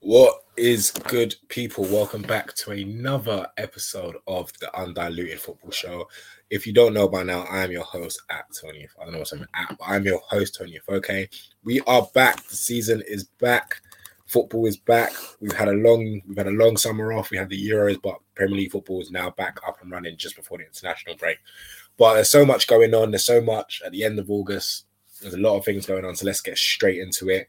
What is good, people? Welcome back to another episode of the Undiluted Football Show. If you don't know by now, I am your host at Toni. I don't know what I'm at, but I'm your host, Toni. Okay, we are back. The season is back. Football is back. We've had a long, we've had a long summer off. We had the Euros, but Premier League football is now back up and running just before the international break. But there's so much going on. There's so much at the end of August. There's a lot of things going on. So let's get straight into it.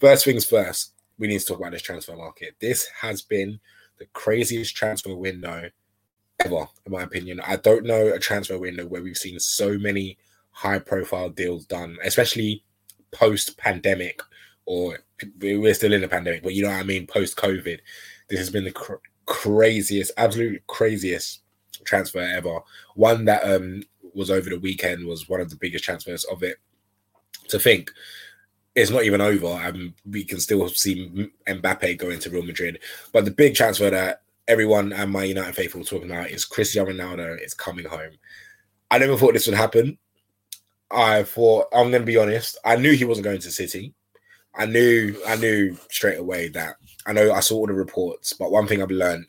First things first we need to talk about this transfer market. This has been the craziest transfer window ever, in my opinion. I don't know a transfer window where we've seen so many high profile deals done, especially post pandemic, or we're still in the pandemic, but you know what I mean, post COVID. This has been the cr- craziest, absolute craziest transfer ever. One that um was over the weekend was one of the biggest transfers of it. To think it's not even over, and we can still see Mbappe going to Real Madrid. But the big transfer that everyone and my United faithful are talking about is Cristiano Ronaldo is coming home. I never thought this would happen. I thought I'm going to be honest. I knew he wasn't going to City. I knew I knew straight away that I know I saw all the reports, but one thing I've learned,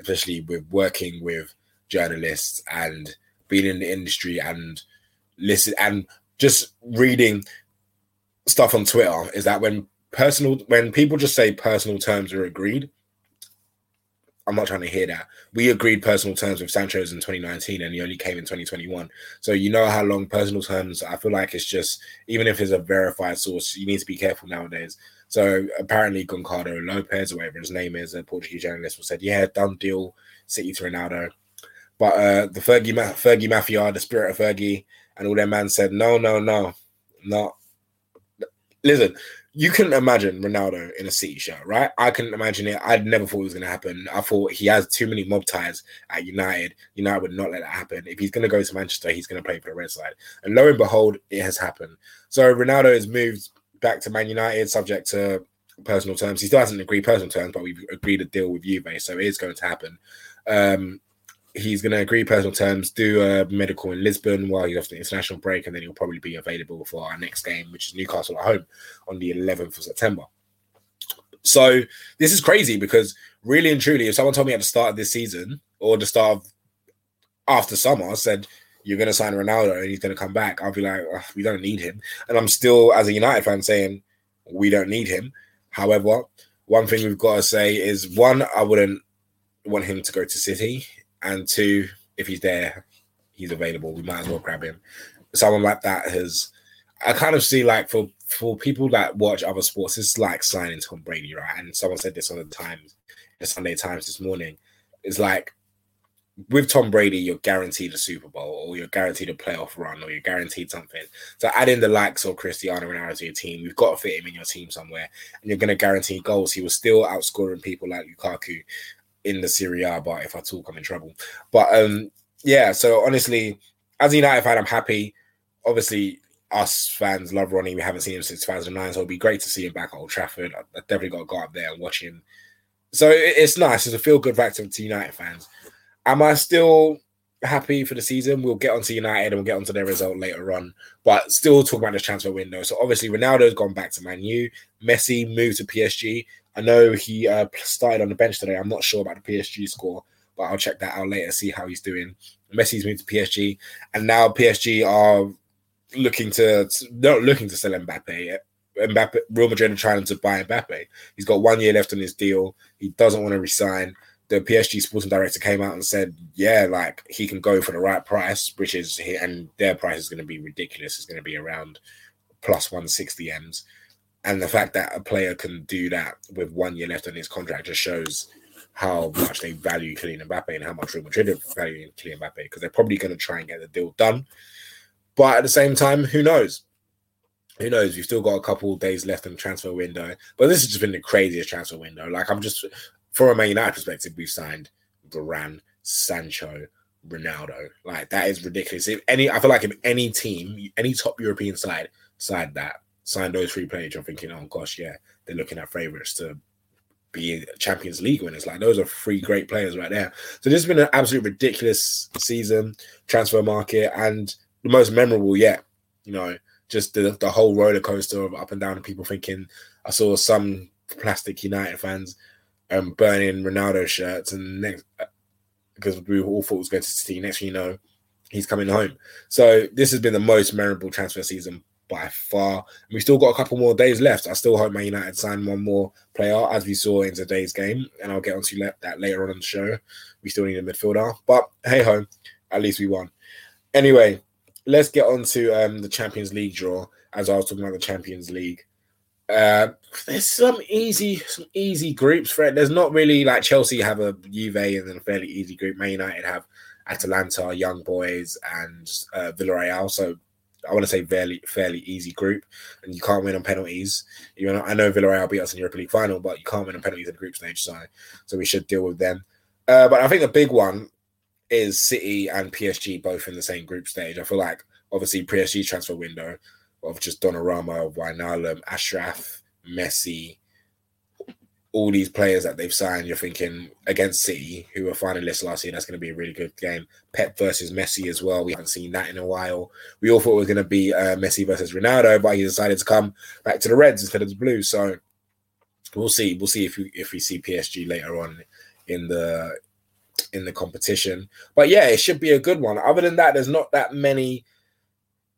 especially with working with journalists and being in the industry and listen and just reading stuff on Twitter is that when personal when people just say personal terms are agreed, I'm not trying to hear that. We agreed personal terms with Sancho's in 2019 and he only came in 2021. So you know how long personal terms I feel like it's just even if it's a verified source, you need to be careful nowadays. So apparently Goncalo Lopez or whatever his name is, a Portuguese journalist, said, Yeah, done deal, City to Ronaldo. But uh the Fergie Fergie Mafia, the spirit of Fergie, and all their man said, No, no, no, not listen, you couldn't imagine Ronaldo in a City shirt, right? I couldn't imagine it. I'd never thought it was going to happen. I thought he has too many mob ties at United. United would not let that happen. If he's going to go to Manchester, he's going to play for the Red Side. And lo and behold, it has happened. So Ronaldo has moved back to Man United, subject to personal terms. He still hasn't agreed personal terms, but we've agreed a deal with Juve, so it is going to happen. Um, he's going to agree personal terms, do a medical in Lisbon while he's off the international break, and then he'll probably be available for our next game, which is Newcastle at home on the 11th of September. So this is crazy because really and truly, if someone told me at the start of this season or the start of after summer said you're going to sign Ronaldo and he's going to come back, I'll be like, we don't need him. And I'm still, as a United fan, saying we don't need him. However, one thing we've got to say is one, I wouldn't want him to go to City and two, if he's there, he's available. We might as well grab him. Someone like that has, I kind of see like for for people that watch other sports, it's like signing Tom Brady, right? And someone said this on the Times, the Sunday Times this morning. It's like with Tom Brady, you're guaranteed a Super Bowl or you're guaranteed a playoff run or you're guaranteed something. So add in the likes of Cristiano Ronaldo to your team. You've got to fit him in your team somewhere and you're going to guarantee goals. He was still outscoring people like Lukaku in the Serie A, but if I talk, I'm in trouble. But um, yeah, so honestly, as a United fan, I'm happy. Obviously, us fans love Ronnie. We haven't seen him since 2009, so it'll be great to see him back at Old Trafford. I, definitely got to go up there and watch him. So it, it's nice. It's a feel good factor to United fans. Am I still happy for the season? We'll get onto United and we'll get onto their result later on. But still talk about the transfer window. So obviously Ronaldo's gone back to Man U. Messi moved to PSG. I know he uh, started on the bench today. I'm not sure about the PSG score, but I'll check that out later, see how he's doing. Messi's moved to PSG, and now PSG are looking to not looking to sell Mbappe. Mbappe, Real Madrid are trying to buy Mbappe. He's got one year left on his deal. He doesn't want to resign the PSG sporting director came out and said, "Yeah, like he can go for the right price, which is and their price is going to be ridiculous. It's going to be around plus one sixty m's." And the fact that a player can do that with one year left on his contract just shows how much they value Kylian Mbappe and how much Real Madrid value Kylian Mbappe because they're probably going to try and get the deal done. But at the same time, who knows? Who knows? We've still got a couple days left in the transfer window. But this has just been the craziest transfer window. Like I'm just from a Man United perspective, we've signed Varane, Sancho, Ronaldo. Like that is ridiculous. If any, I feel like if any team, any top European side, side that signed those three players, you're thinking, oh gosh, yeah, they're looking at favourites to be Champions League winners. Like those are three great players right there. So this has been an absolute ridiculous season, transfer market, and the most memorable yet. You know, just the the whole roller coaster of up and down, people thinking. I saw some plastic United fans um, burning Ronaldo shirts, and next because we all thought it was going to City. Next thing you know, he's coming home. So this has been the most memorable transfer season by far. And we still got a couple more days left. I still hope Man United sign one more player, as we saw in today's game, and I'll get onto that later on in the show. We still need a midfielder, but hey ho, at least we won. Anyway, let's get on to um, the Champions League draw. As I was talking about the Champions League, uh, there's some easy, some easy groups for it. There's not really like Chelsea have a Juve and then a fairly easy group. Man United have Atalanta, Young Boys, and uh, Villarreal. So I want to say fairly, fairly easy group, and you can't win on penalties. You know, I know Villarreal beat us in the Europa League final, but you can't win on penalties in the group stage. So, so we should deal with them. Uh, but I think the big one is City and PSG both in the same group stage. I feel like obviously PSG transfer window of just Donnarumma, Wijnaldum, Achraf, Messi, all these players that they've signed, you're thinking against City, who were finalists last year, that's going to be a really good game. Pep versus Messi as well. We haven't seen that in a while. We all thought it was going to be uh, Messi versus Ronaldo, but he decided to come back to the Reds instead of the Blues. So we'll see. We'll see if we if we see PSG later on in the in the competition. But yeah, it should be a good one. Other than that, there's not that many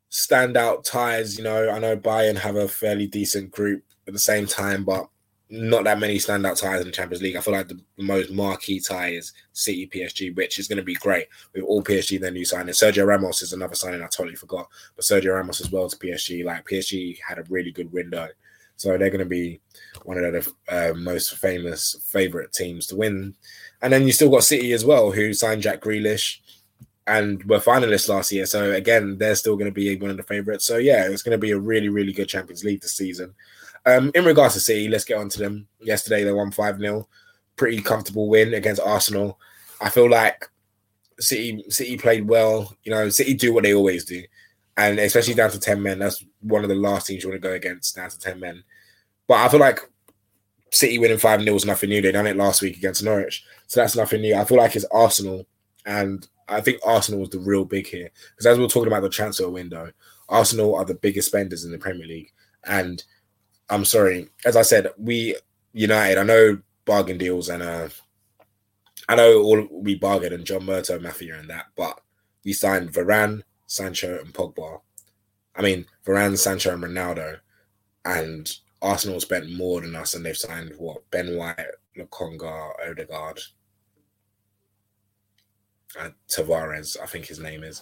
standout ties. You know, I know Bayern have a fairly decent group at the same time, but not that many standout ties in the Champions League. I feel like the, most marquee tie is City PSG, which is going to be great with all PSG their new signing. Sergio Ramos is another signing I totally forgot, but Sergio Ramos as well to PSG. Like PSG had a really good window, so they're going to be one of the uh, most famous favorite teams to win. And then you still got City as well, who signed Jack Grealish and were finalists last year. So again, they're still going to be one of the favorites. So yeah, it's going to be a really, really good Champions League this season. Um, in regards to City, let's get on to them. Yesterday they won 5 0. Pretty comfortable win against Arsenal. I feel like City City played well. You know, City do what they always do. And especially down to 10 men, that's one of the last teams you want to go against, down to 10 men. But I feel like City winning 5 0 is nothing new. They done it last week against Norwich. So that's nothing new. I feel like it's Arsenal and I think Arsenal was the real big here because as we are talking about the transfer window, Arsenal are the biggest spenders in the Premier League. And I'm sorry, as I said, we United. I know bargain deals and uh, I know all we bargained and John Murtough, Mafia, and that, but we signed Varane, Sancho, and Pogba. I mean, Varane, Sancho, and Ronaldo, and Arsenal spent more than us, and they've signed what Ben White, Lokonga, Odegaard, uh, Tavares, I think his name is.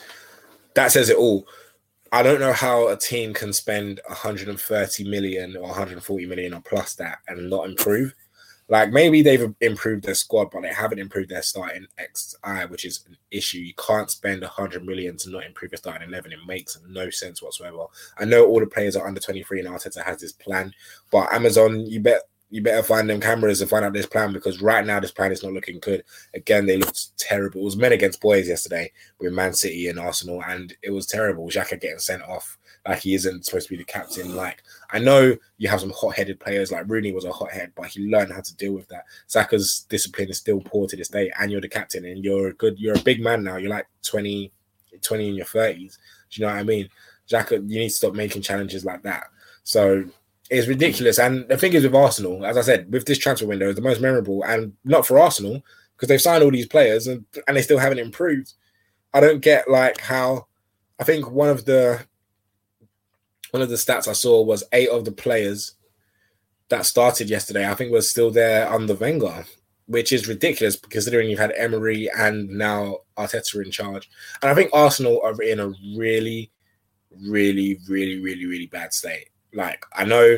That says it all. I don't know how a team can spend 130 million or 140 million or plus that and not improve. Like maybe they've improved their squad, but they haven't improved their starting XI, which is an issue. You can't spend hundred million to not improve your starting eleven. It makes no sense whatsoever. I know all the players are under twenty three, and Arteta has this plan, but Amazon, you bet you better find them cameras and find out this plan because right now this plan is not looking good. Again, they looked terrible. It was men against boys yesterday with Man City and Arsenal, and it was terrible. Xhaka getting sent off like he isn't supposed to be the captain. Like I know you have some hot-headed players, like Rooney was a hothead, but he learned how to deal with that. Xhaka's discipline is still poor to this day, and you're the captain, and you're a good, you're a big man now. You're like 20, 20 in your 30s. Do you know what I mean? Xhaka, you need to stop making challenges like that. So it's ridiculous. And the thing is with Arsenal, as I said, with this transfer window, is the most memorable, and not for Arsenal because they've signed all these players and and they still haven't improved. I don't get like how. I think one of the one of the stats I saw was eight of the players that started yesterday. I think was still there under Wenger, which is ridiculous considering you've had Emery and now Arteta in charge. And I think Arsenal are in a really, really, really, really, really bad state. Like I know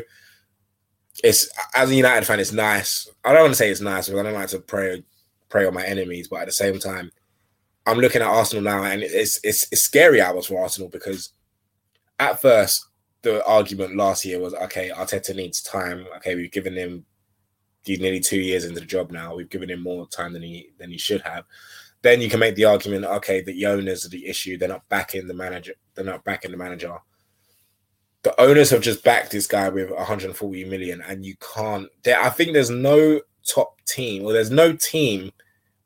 it's as a United fan, it's nice. I don't want to say it's nice because I don't like to pray pray on my enemies, but at the same time, I'm looking at Arsenal now, and it's it's, it's scary hours for Arsenal because at first the argument last year was okay, Arteta needs time. Okay, we've given him he's nearly two years into the job now. We've given him more time than he than he should have. Then you can make the argument, okay, the owners are the issue. They're not backing the manager. They're not backing the manager the owners have just backed this guy with 140 million, and you can't. There, I think there's no top team, or there's no team.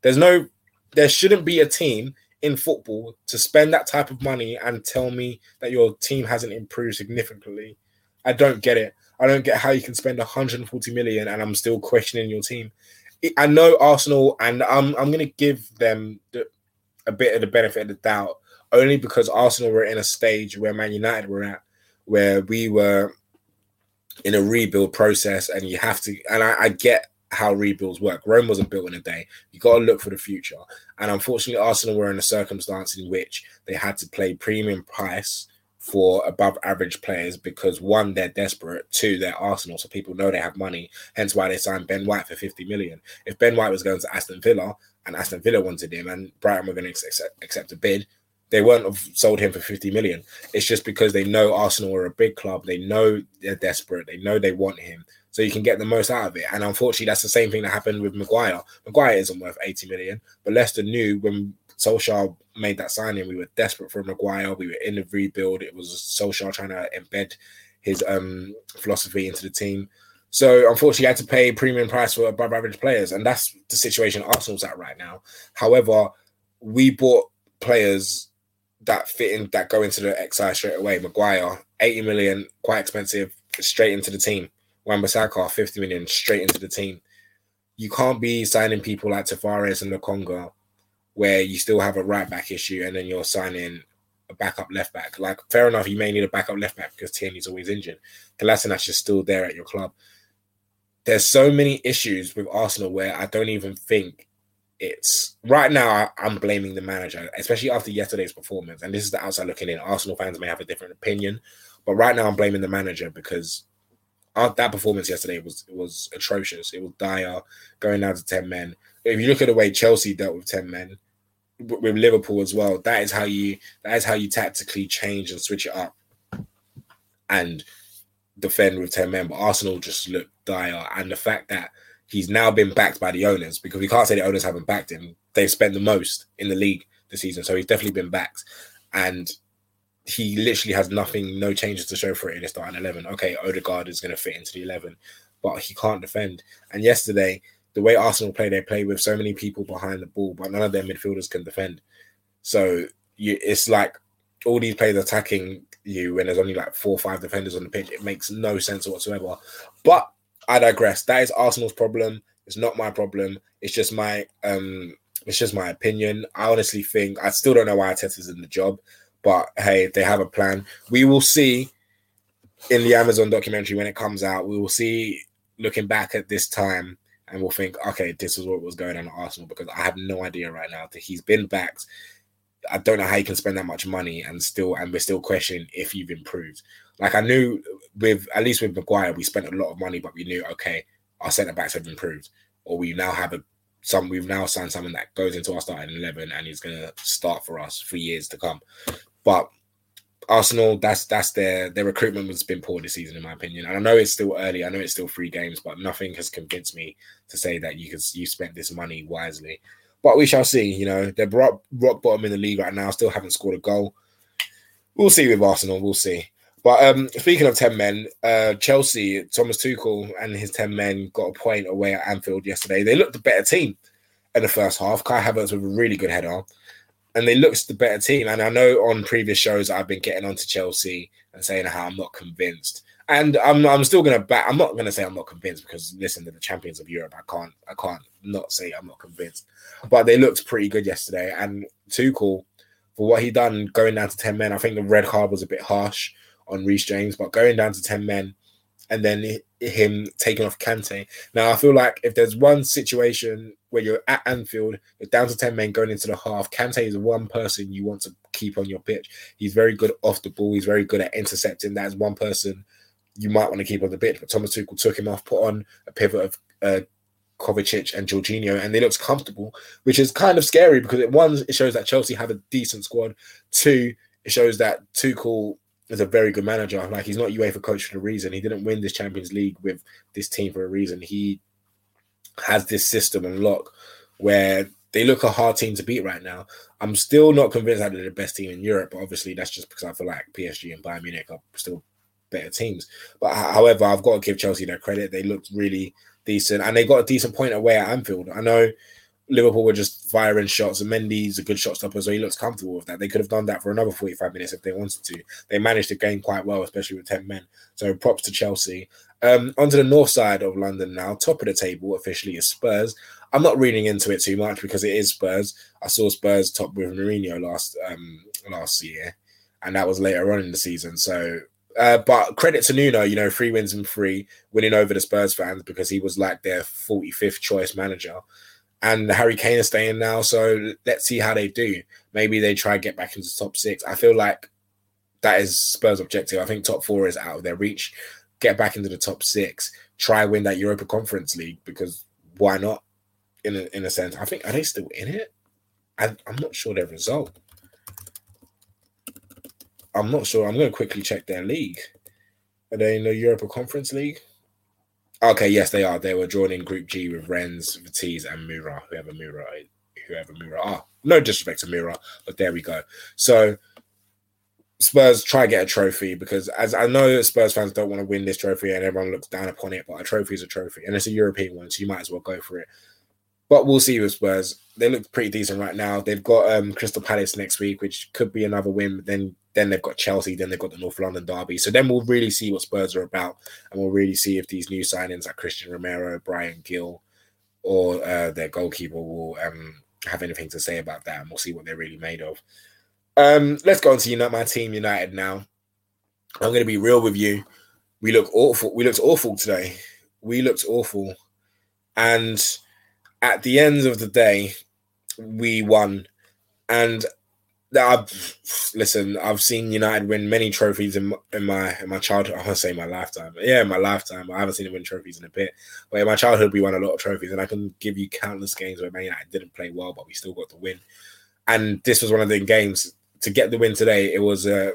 There's no. There shouldn't be a team in football to spend that type of money and tell me that your team hasn't improved significantly. I don't get it. I don't get how you can spend 140 million and I'm still questioning your team. I know Arsenal, and I'm I'm to give them the, a bit of the benefit of the doubt only because Arsenal were in a stage where Man United were at where we were in a rebuild process and you have to and I, I get how rebuilds work. Rome wasn't built in a day. You got to look for the future. And unfortunately, Arsenal were in a circumstance in which they had to play premium price for above average players because one, they're desperate, two, they're Arsenal, so people know they have money. Hence why they signed Ben White for 50 million. If Ben White was going to Aston Villa and Aston Villa wanted him and Brighton were going to accept, accept a bid, they wouldn't have sold him for 50 million. It's just because they know Arsenal are a big club. They know they're desperate. They know they want him. So you can get the most out of it. And unfortunately, that's the same thing that happened with Maguire. Maguire isn't worth 80 million, but Leicester knew when Solskjaer made that signing, we were desperate for Maguire. We were in the rebuild. It was Solskjaer trying to embed his um, philosophy into the team. So unfortunately, I had to pay premium price for above average players, and that's the situation Arsenal's at right now. However, we bought players that fit in that go into the XI straight away. Maguire, 80 million, quite expensive, straight into the team. Wan-Bissaka, 50 million, straight into the team. You can't be signing people like Tavares and Lokonga where you still have a right back issue and then you're signing a backup left back. Like, fair enough, you may need a backup left back because Tierney's always injured. Kolasinac is still there at your club. There's so many issues with Arsenal where I don't even think it's right now I'm blaming the manager, especially after yesterday's performance. And this is the outside looking in. Arsenal fans may have a different opinion, but right now I'm blaming the manager because that performance yesterday was was atrocious. It was dire, going down to ten men. If you look at the way Chelsea dealt with ten men, with Liverpool as well, that is how you that is how you tactically change and switch it up, and defend with ten men. But Arsenal just looked dire, and the fact that he's now been backed by the owners because we can't say the owners haven't backed him. They've spent the most in the league this season, so he's definitely been backed. And he literally has nothing, no changes to show for it in his starting eleven. Okay, Odegaard is going to fit into the eleven, but he can't defend. And yesterday, the way Arsenal play, they play with so many people behind the ball, but none of their midfielders can defend. So you, it's like all these players attacking you when there's only like four or five defenders on the pitch. It makes no sense whatsoever. But I digress. That is Arsenal's problem. It's not my problem. It's just my um it's just my opinion. I honestly think I still don't know why Arteta's in the job, but hey, they have a plan. We will see in the Amazon documentary when it comes out. We will see looking back at this time and we'll think, okay, this is what was going on at Arsenal because I have no idea right now that he's been backed. I don't know how you can spend that much money and still and we're still questioning if you've improved. Like I knew with at least with Maguire, we spent a lot of money, but we knew okay, our centre backs have improved, or we now have a some we've now signed someone that goes into our starting eleven and he's going to start for us for years to come. But Arsenal, that's that's their their recruitment has been poor this season, in my opinion. And I know it's still early. I know it's still three games, but nothing has convinced me to say that you could you spent this money wisely. But we shall see. You know, they're rock, rock bottom in the league right now. Still haven't scored a goal. We'll see with Arsenal. We'll see. But um, speaking of 10 men, uh, Chelsea, Thomas Tuchel and his 10 men got a point away at Anfield yesterday. They looked a better team in the first half. Kai Havertz with a really good header and they looked the better team. And I know on previous shows I've been getting onto Chelsea and saying how I'm not convinced. And I'm I'm still gonna back. I'm not gonna say I'm not convinced because listen, to the champions of Europe. I can't I can't not say I'm not convinced. But they looked pretty good yesterday. And Tuchel, for what he done going down to ten men, I think the red card was a bit harsh on Reece James, but going down to ten men and then him taking off Kante. Now I feel like if there's one situation where you're at Anfield, you're down to 10 men going into the half, Kante is one person you want to keep on your pitch. He's very good off the ball, he's very good at intercepting. That's one person you might want to keep on the pitch. But Thomas Tuchel took him off, put on a pivot of uh, Kovacic and Jorginho, and they looked comfortable, which is kind of scary because it one, it shows that Chelsea have a decent squad. Two, it shows that Tuchel is a very good manager. Like he's not UEFA coach for a reason. He didn't win this Champions League with this team for a reason. He has this system and lock where they look a hard team to beat right now. I'm still not convinced that they're the best team in Europe, but obviously that's just because I feel like PSG and Bayern Munich are still better teams. But however, I've got to give Chelsea their credit. They looked really decent and they got a decent point away at Anfield. I know Liverpool were just firing shots, and Mendy's a good shot stopper, so he looks comfortable with that. They could have done that for another 45 minutes if they wanted to. They managed the game quite well, especially with 10 men. So props to Chelsea. Um, onto the north side of London now, top of the table officially is Spurs. I'm not reading into it too much because it is Spurs. I saw Spurs top with Mourinho last um, last year, and that was later on in the season. So uh, but credit to Nuno, you know, three wins and three, winning over the Spurs fans because he was like their 45th choice manager and Harry Kane is staying now. So let's see how they do. Maybe they try get back into the top six. I feel like that is Spurs' objective. I think top four is out of their reach. Get back into the top six. Try win that Europa Conference League because why not? In a, in a sense, I think are they still in it? I, I'm not sure their result. I'm not sure. I'm going to quickly check their league. Are they in the Europa Conference League? Okay, yes, they are. They were drawn in Group G with Rennes, Vitesse, and Mura, whoever Mura, whoever Mura are. No disrespect to Mura, but there we go. So Spurs try to get a trophy because, as I know, Spurs fans don't want to win this trophy, and everyone looks down upon it. But a trophy is a trophy, and it's a European one, so you might as well go for it. But we'll see with Spurs. They look pretty decent right now. They've got um, Crystal Palace next week, which could be another win. But then then they've got Chelsea, then they've got the North London derby. So then we'll really see what Spurs are about, and we'll really see if these new signings like Cristian Romero, Bryan Gil, or uh, their goalkeeper will um, have anything to say about that, and we'll see what they're really made of. Um, let's go on to United, my team, United. Now, I'm going to be real with you. We look awful. We looked awful today. We looked awful, and at the end of the day, we won. And I've listen. I've seen United win many trophies in my, in my in my childhood. I want to say my lifetime. Yeah, in my lifetime. I haven't seen them win trophies in a bit. But in my childhood, we won a lot of trophies, and I can give you countless games where Man United didn't play well, but we still got the win. And this was one of the games to get the win today. It was a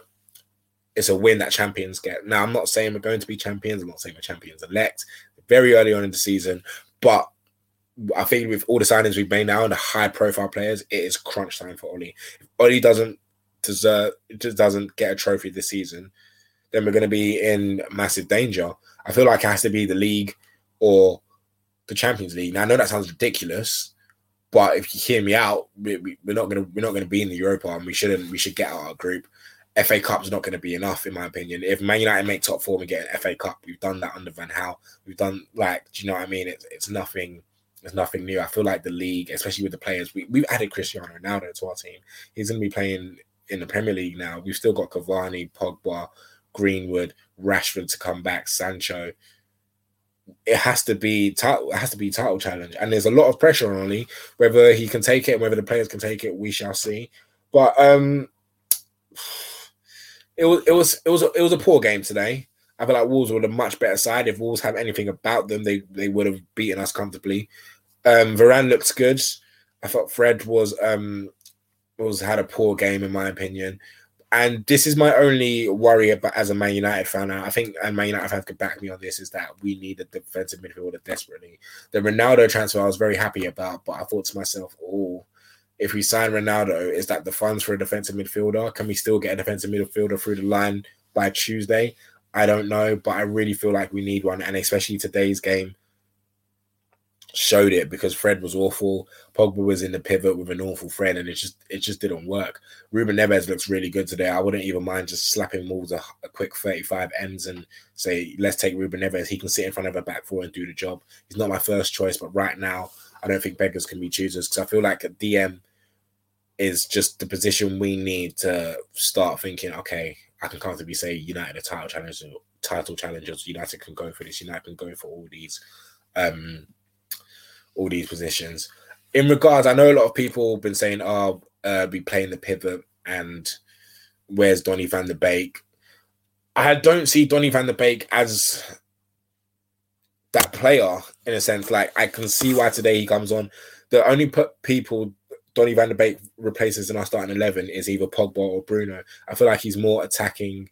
it's a win that champions get. Now, I'm not saying we're going to be champions. I'm not saying we're champions elect. Very early on in the season, but I think with all the signings we've made now and the high profile players, it is crunch time for Ole. If Ole doesn't deserve, just doesn't get a trophy this season, then we're going to be in massive danger. I feel like it has to be the league or the Champions League. Now I know that sounds ridiculous, but if you hear me out, we, are we, not going to we're not going to be in the Europa, and we shouldn't. We should get out of our group. FA Cup's not going to be enough, in my opinion. If Man United make top four and get an FA Cup, we've done that under Van Gaal. We've done like, do you know what I mean? It's it's nothing there's nothing new. I feel like the league, especially with the players, we, we've added Cristiano Ronaldo to our team. He's going to be playing in the Premier League now. We've still got Cavani, Pogba, Greenwood, Rashford to come back, Sancho. It has to be title, it has to be title challenge, and there's a lot of pressure on Ole. Whether he can take it, whether the players can take it, we shall see. But um, it was it was it was a, it was a poor game today. I feel like Wolves were a much better side. If Wolves have anything about them, they they would have beaten us comfortably. Um, Varane looks good. I thought Fred was um was had a poor game in my opinion. And this is my only worry about as a Man United fan. I think and Man United fans could back me on this is that we need a defensive midfielder desperately. The Ronaldo transfer I was very happy about, but I thought to myself, oh, if we sign Ronaldo, is that the funds for a defensive midfielder? Can we still get a defensive midfielder through the line by Tuesday? I don't know, but I really feel like we need one, and especially today's game showed it because Fred was awful. Pogba was in the pivot with an awful Fred, and it just it just didn't work. Ruben Neves looks really good today. I wouldn't even mind just slapping Wolves a, a quick 35 ends and say, let's take Ruben Neves. He can sit in front of a back four and do the job. He's not my first choice, but right now I don't think beggars can be choosers because I feel like a DM is just the position we need to start thinking, okay, I can comfortably say United are title challengers, title challengers. United can go for this. United can go for all these um all these positions. In regards, I know a lot of people have been saying, "Oh, uh, be playing the pivot," and where's Donny Van de Beek? I don't see Donny Van de Beek as that player in a sense. Like I can see why today he comes on. The only people Donny Van de Beek replaces in our starting eleven is either Pogba or Bruno. I feel like he's more attacking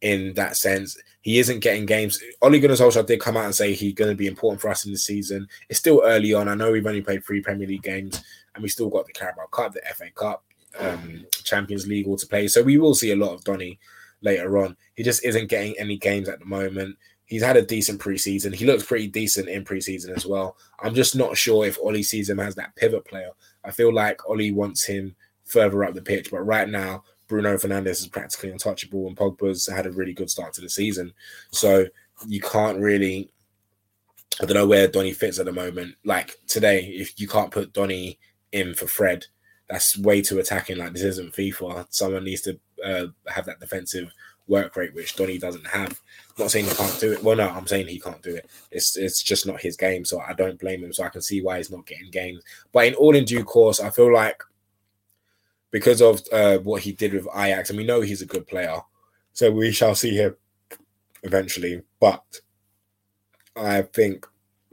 in that sense. He isn't getting games. Ole Gunnar Solskjaer did come out and say he's going to be important for us in the season. It's still early on. I know we've only played three Premier League games, and we still got the Carabao Cup, the FA Cup, um, Champions League all to play. So we will see a lot of Donny later on. He just isn't getting any games at the moment. He's had a decent preseason. He looks pretty decent in preseason as well. I'm just not sure if Ole sees him as that pivot player. I feel like Ole wants him further up the pitch, but right now Bruno Fernandes is practically untouchable, and Pogba's had a really good start to the season. So you can't really. I don't know where Donny fits at the moment. Like today, if you can't put Donny in for Fred, that's way too attacking. Like this isn't FIFA. Someone needs to uh, have that defensive work rate, which Donny doesn't have. I'm not saying he can't do it. Well, no, I'm saying he can't do it. It's it's just not his game. So I don't blame him. So I can see why he's not getting games. But in all in due course, I feel like because of uh, what he did with Ajax, and we know he's a good player. So we shall see him eventually. But I think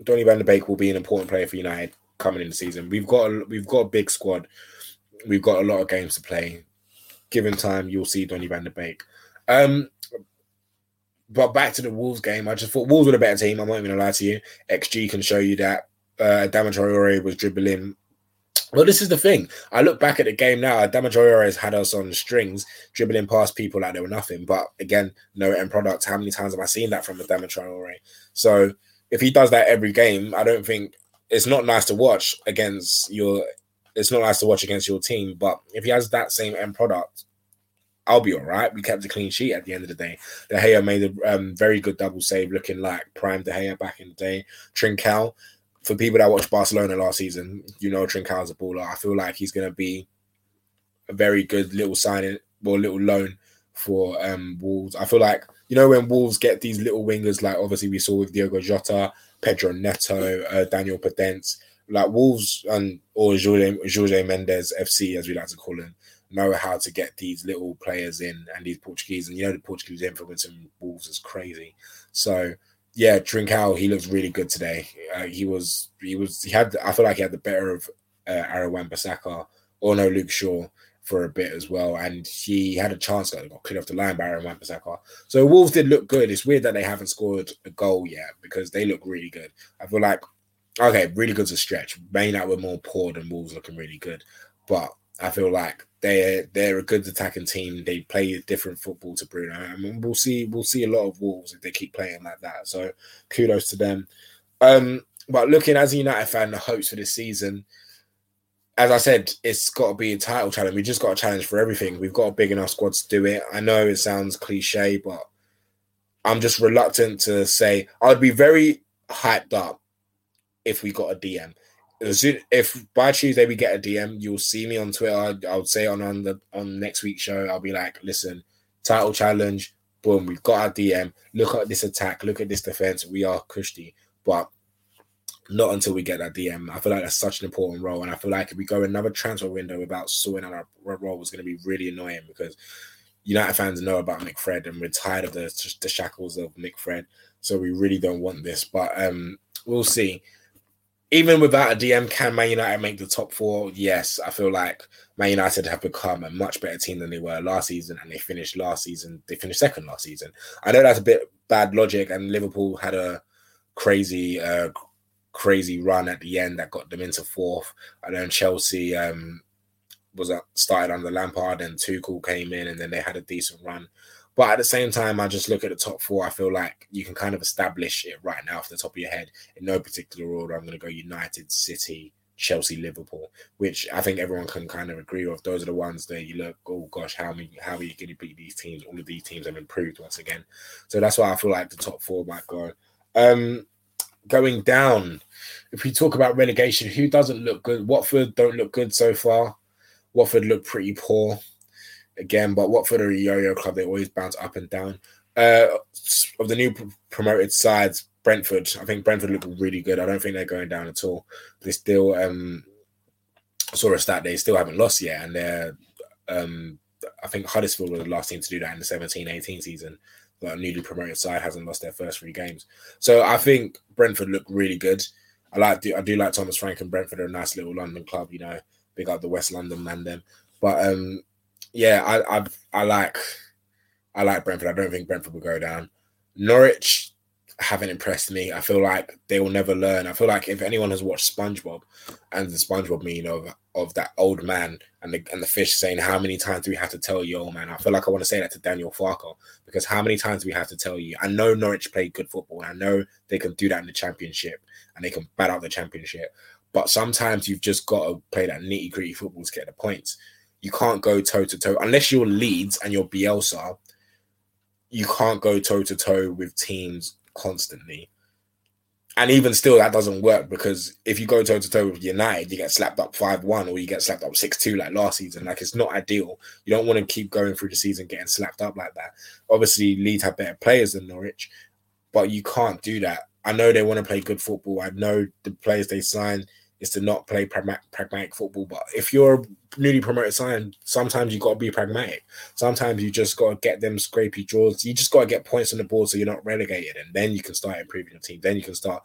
Donny van de Beek will be an important player for United coming in the season. We've got a, we've got a big squad. We've got a lot of games to play. Given time, you'll see Donny van de Beek. Um, but back to the Wolves game, I just thought Wolves were a better team. I'm not even gonna lie to you. XG can show you that. Uh, Adama Traore was dribbling well, this is the thing. I look back at the game now. Adama Traore has had us on strings, dribbling past people like they were nothing. But again, no end product. How many times have I seen that from Adama Traore? So if he does that every game, I don't think it's not nice to watch against your. It's not nice to watch against your team. But if he has that same end product, I'll be all right. We kept a clean sheet at the end of the day. De Gea made a um, very good double save, looking like prime De Gea back in the day. Trincao for people that watched Barcelona last season, you know Trincão's a baller. I feel like he's going to be a very good little signing or little loan for um, Wolves. I feel like you know when Wolves get these little wingers, like obviously we saw with Diogo Jota, Pedro Neto, uh, Daniel Podence, like Wolves and or Jorge, Jorge Mendes FC as we like to call him, know how to get these little players in and these Portuguese, and you know the Portuguese influence in Wolves is crazy. So yeah, Trincao, he looks really good today. Uh, he was, he was, he had, I feel like he had the better of uh, Aaron Wan-Bissaka or no Luke Shaw for a bit as well. And he had a chance got cleared off the line by Aaron Wan-Bissaka. So Wolves did look good. It's weird that they haven't scored a goal yet because they look really good. I feel like, okay, really good's a stretch. Main out were more poor than Wolves looking really good. But I feel like they're they're a good attacking team. They play a different football to Bruno. I mean, we'll see we'll see a lot of Wolves if they keep playing like that. So kudos to them. Um, but looking as a United fan, the hopes for this season, as I said, it's got to be a title challenge. We just got a challenge for everything. We've got a big enough squad to do it. I know it sounds cliche, but I'm just reluctant to say I'd be very hyped up if we got a DM if by Tuesday we get a DM, you'll see me on Twitter. I, would say on on the on next week's show, I'll be like, listen, title challenge, boom, we've got our DM. Look at this attack, look at this defense. We are cushy, but not until we get that DM. I feel like that's such an important role, and I feel like if we go another transfer window without sorting out our role, is going to be really annoying because United fans know about McFred, and we're tired of the the shackles of McFred. So we really don't want this, but um, we'll see. Even without a DM, can Man United make the top four? Yes, I feel like Man United have become a much better team than they were last season, and they finished last season. They finished second last season. I know that's a bit bad logic, and Liverpool had a crazy, uh, crazy run at the end that got them into fourth. And then Chelsea um, was uh, started under Lampard, and Tuchel came in, and then they had a decent run. But at the same time, I just look at the top four. I feel like you can kind of establish it right now off the top of your head in no particular order. I'm going to go United, City, Chelsea, Liverpool, which I think everyone can kind of agree with. Those are the ones that you look, oh gosh, how many, how are you going to beat these teams? All of these teams have improved once again. So that's why I feel like the top four might go. Um, going down, if we talk about relegation, who doesn't look good? Watford don't look good so far. Watford look pretty poor again, but Watford are a yo-yo club. They always bounce up and down. Uh, of the new promoted sides, Brentford. I think Brentford look really good. I don't think they're going down at all. They still um saw a stat they still haven't lost yet, and they're um I think Huddersfield were the last team to do that in the 17-18 season. But a newly promoted side hasn't lost their first three games. So I think Brentford look really good. I like I do like Thomas Frank and Brentford are a nice little London club, you know, big up the West London man them. But um yeah, I I I like I like Brentford. I don't think Brentford will go down. Norwich haven't impressed me. I feel like they will never learn. I feel like if anyone has watched SpongeBob and the SpongeBob meme of of that old man and the and the fish saying, How many times do we have to tell you, old man? I feel like I want to say that to Daniel Farke because how many times do we have to tell you? I know Norwich play good football. And I know they can do that in the championship and they can bat out the championship. But sometimes you've just got to play that nitty gritty football to get the points. You can't go toe to toe unless you're Leeds and you're Bielsa. You can't go toe to toe with teams constantly. And even still, that doesn't work because if you go toe to toe with United, you get slapped up 5 1 or you get slapped up 6 2 like last season. Like, it's not ideal. You don't want to keep going through the season getting slapped up like that. Obviously, Leeds have better players than Norwich, but you can't do that. I know they want to play good football. I know the players they sign is to not play pragmatic football. But if you're a newly promoted sign, sometimes you got to be pragmatic. Sometimes you just got to get them scrapey draws. You just got to get points on the board so you're not relegated, and then you can start improving your team. Then you can start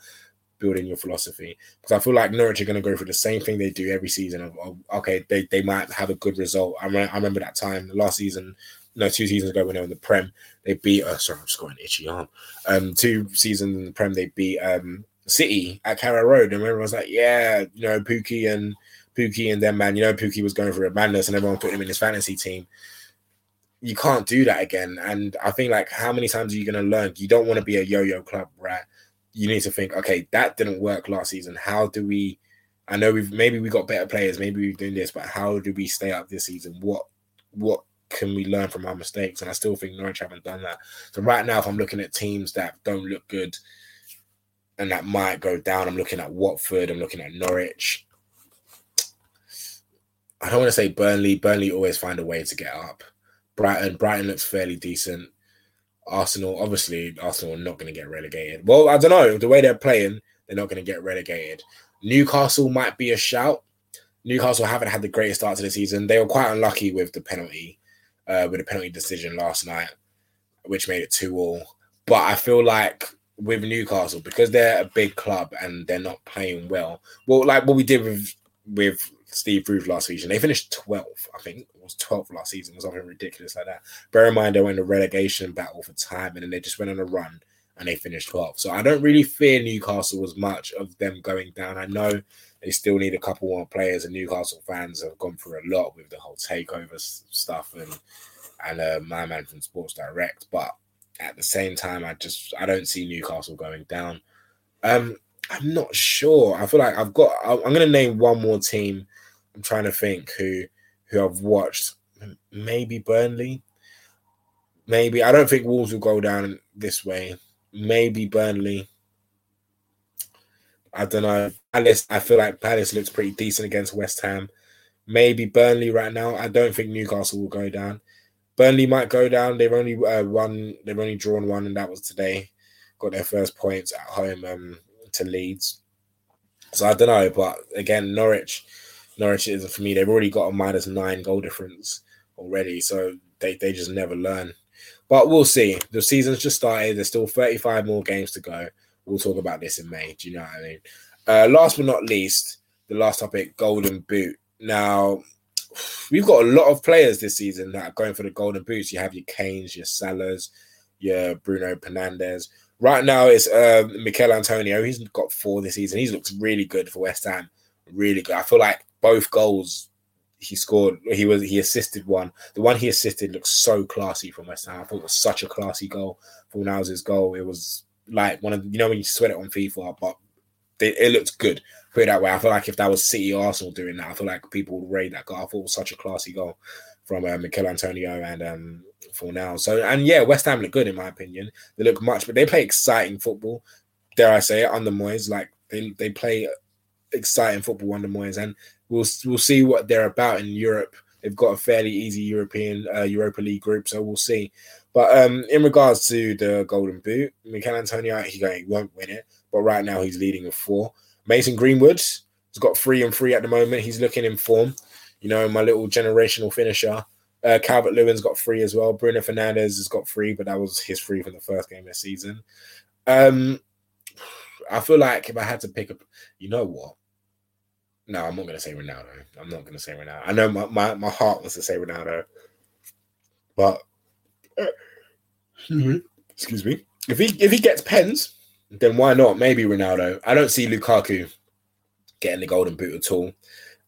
building your philosophy. Because I feel like Norwich are going to go through the same thing they do every season. Of, of okay, they, they might have a good result. I, re- I remember that time last season. No, two seasons ago when they were in the Prem, they beat. Oh, sorry, I'm just going itchy arm. Um, two seasons in the Prem, they beat um City at Carrow Road, and everyone was like, "Yeah, you know, Pukki and Pukki and them man, you know, Pukki was going for a madness, and everyone put him in his fantasy team." You can't do that again, and I think like, how many times are you going to learn? You don't want to be a yo-yo club, right? You need to think, okay, that didn't work last season. How do we? I know we've maybe we got better players, maybe we're doing this, but how do we stay up this season? What what can we learn from our mistakes? And I still think Norwich haven't done that. So right now, if I'm looking at teams that don't look good and that might go down. I'm looking at Watford. I'm looking at Norwich. I don't want to say Burnley. Burnley always find a way to get up. Brighton. Brighton looks fairly decent. Arsenal, obviously, Arsenal are not going to get relegated. Well, I don't know. The way they're playing, they're not going to get relegated. Newcastle might be a shout. Newcastle haven't had the greatest start to the season. They were quite unlucky with the penalty, uh, with the penalty decision last night, which made it two all. But I feel like with Newcastle because they're a big club and they're not playing well. Well, like what we did with with Steve Bruce last season, they finished 12th. I think it was 12th last season, or something ridiculous like that. Bear in mind they were in a relegation battle for time, and then they just went on a run and they finished 12th. So I don't really fear Newcastle as much of them going down. I know they still need a couple more players, and Newcastle fans have gone through a lot with the whole takeover stuff and and uh, my man from Sports Direct, but at the same time, I just I don't see Newcastle going down. Um, I'm not sure. I feel like I've got. I'm going to name one more team. I'm trying to think who who I've watched. Maybe Burnley. Maybe I don't think Wolves will go down this way. Maybe Burnley. I don't know. Palace. I feel like Palace looks pretty decent against West Ham. Maybe Burnley right now. I don't think Newcastle will go down. Burnley might go down. They've only uh, won. They've only drawn one, and that was today. Got their first points at home um, to Leeds. So I don't know, but again, Norwich, Norwich is for me. They've already got a minus nine goal difference already, so they they just never learn. But we'll see. The season's just started. There's still 35 more games to go. We'll talk about this in May. Do you know what I mean? Uh, last but not least, the last topic, Golden Boot. Now, we've got a lot of players this season that are going for the Golden Boots. You have your Kanes, your Salahs, your Bruno Fernandes. Right now, it's uh, Michail Antonio. He's got four this season. He's looked really good for West Ham. Really good. I feel like both goals he scored, he was he assisted one. The one he assisted looks so classy from West Ham. I thought it was such a classy goal. Fornals' goal. It was like one of you know when you sweat it on FIFA, but it, it looked good. Put it that way. I feel like if that was City Arsenal doing that, I feel like people would rate that goal. I thought it was such a classy goal from uh, Michail Antonio and um, now, So and yeah, West Ham look good in my opinion. They look much, but they play exciting football. Dare I say it under Moyes? Like they they play exciting football under Moyes, and we'll we'll see what they're about in Europe. They've got a fairly easy European uh, Europa League group, so we'll see. But um, in regards to the Golden Boot, Michail Antonio he won't win it, but right now he's leading with four. Mason Greenwood has got three and three at the moment. He's looking in form. You know, my little generational finisher. Uh, Calvert Lewin's got three as well. Bruno Fernandes has got three, but that was his three from the first game of the season. Um, I feel like if I had to pick up, you know what? No, I'm not going to say Ronaldo. I'm not going to say Ronaldo. I know my, my, my heart wants to say Ronaldo, but excuse me. If he if he gets pens, then why not? Maybe Ronaldo. I don't see Lukaku getting the golden boot at all.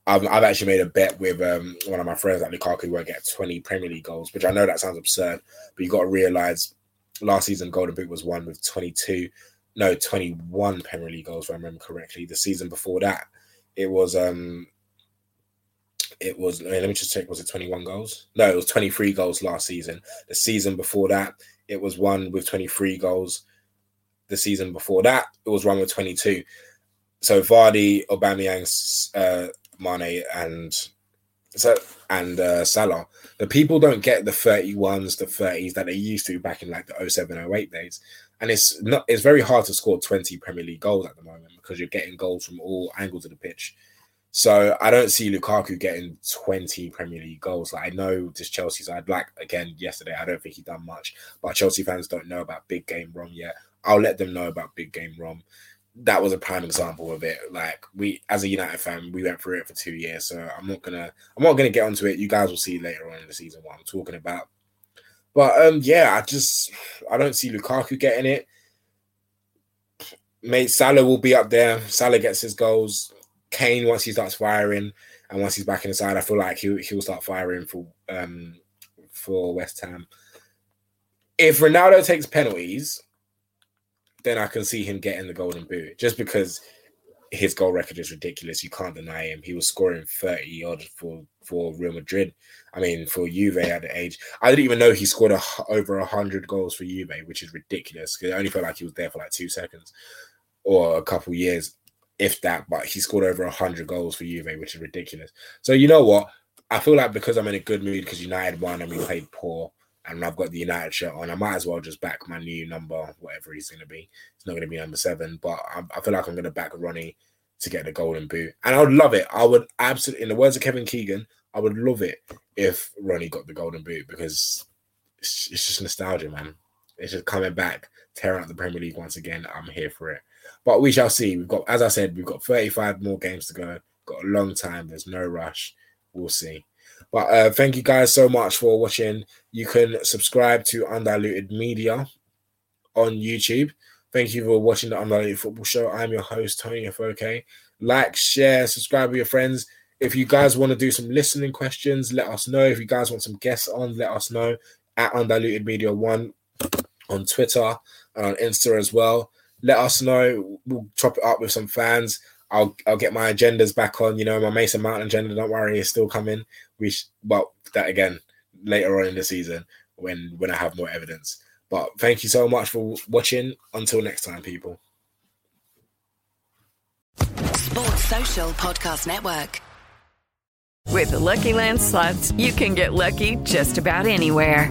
I've, I've actually made a bet with um, one of my friends that Lukaku won't get 20 Premier League goals, which I know that sounds absurd, but you got to realize last season Golden Boot was won with 22, no, 21 Premier League goals, if I remember correctly. The season before that, it was um it was let me just check was it 21 goals no it was 23 goals last season the season before that it was one with 23 goals the season before that it was one with 22 so Vardy Aubameyang uh Mane and so and uh, Salah the people don't get the 31s the 30s that they used to back in like the 07 08 days and it's not it's very hard to score 20 Premier League goals at the moment because you're getting goals from all angles of the pitch. So I don't see Lukaku getting 20 Premier League goals. Like I know this Chelsea side, like again yesterday, I don't think he done much, but Chelsea fans don't know about big game Rom yet. I'll let them know about big game Rom. That was a prime example of it. Like we, as a United fan, we went through it for two years. So I'm not gonna, I'm not gonna get onto it. You guys will see later on in the season what I'm talking about. But um, yeah, I just I don't see Lukaku getting it. Mate, Salah will be up there. Salah gets his goals. Kane once he starts firing, and once he's back inside, I feel like he'll he'll start firing for um for West Ham. If Ronaldo takes penalties, then I can see him getting the golden boot just because his goal record is ridiculous. You can't deny him. He was scoring 30 odd for, for Real Madrid. I mean, for Juve at the age. I didn't even know he scored a, over 100 goals for Juve, which is ridiculous because I only felt like he was there for like two seconds or a couple years, if that. But he scored over 100 goals for Juve, which is ridiculous. So, you know what? I feel like because I'm in a good mood because United won and we played poor and I've got the United shirt on, I might as well just back my new number, whatever he's going to be. It's not going to be number seven, but I, I feel like I'm going to back Ronnie to get the golden boot. And I would love it. I would absolutely, in the words of Kevin Keegan, I would love it if Ronnie got the golden boot because it's, it's just nostalgia, man. It's just coming back, tearing up the Premier League once again. I'm here for it. But we shall see. We've got, as I said, we've got 35 more games to go. Got a long time. There's no rush. We'll see. But uh, thank you guys so much for watching. You can subscribe to Undiluted Media on YouTube. Thank you for watching the Undiluted Football Show. I'm your host, Toni Afoke. Like, share, subscribe with your friends. If you guys want to do some listening questions, let us know. If you guys want some guests on, let us know at Undiluted Media One on Twitter and on Insta as well. Let us know. We'll chop it up with some fans. I'll I'll get my agendas back on. You know, my Mason Mount agenda. Don't worry, it's still coming. We sh- well that again later on in the season when when I have more evidence. But thank you so much for watching. Until next time, people. Sports Social Podcast Network. With the Lucky Land slots, you can get lucky just about anywhere.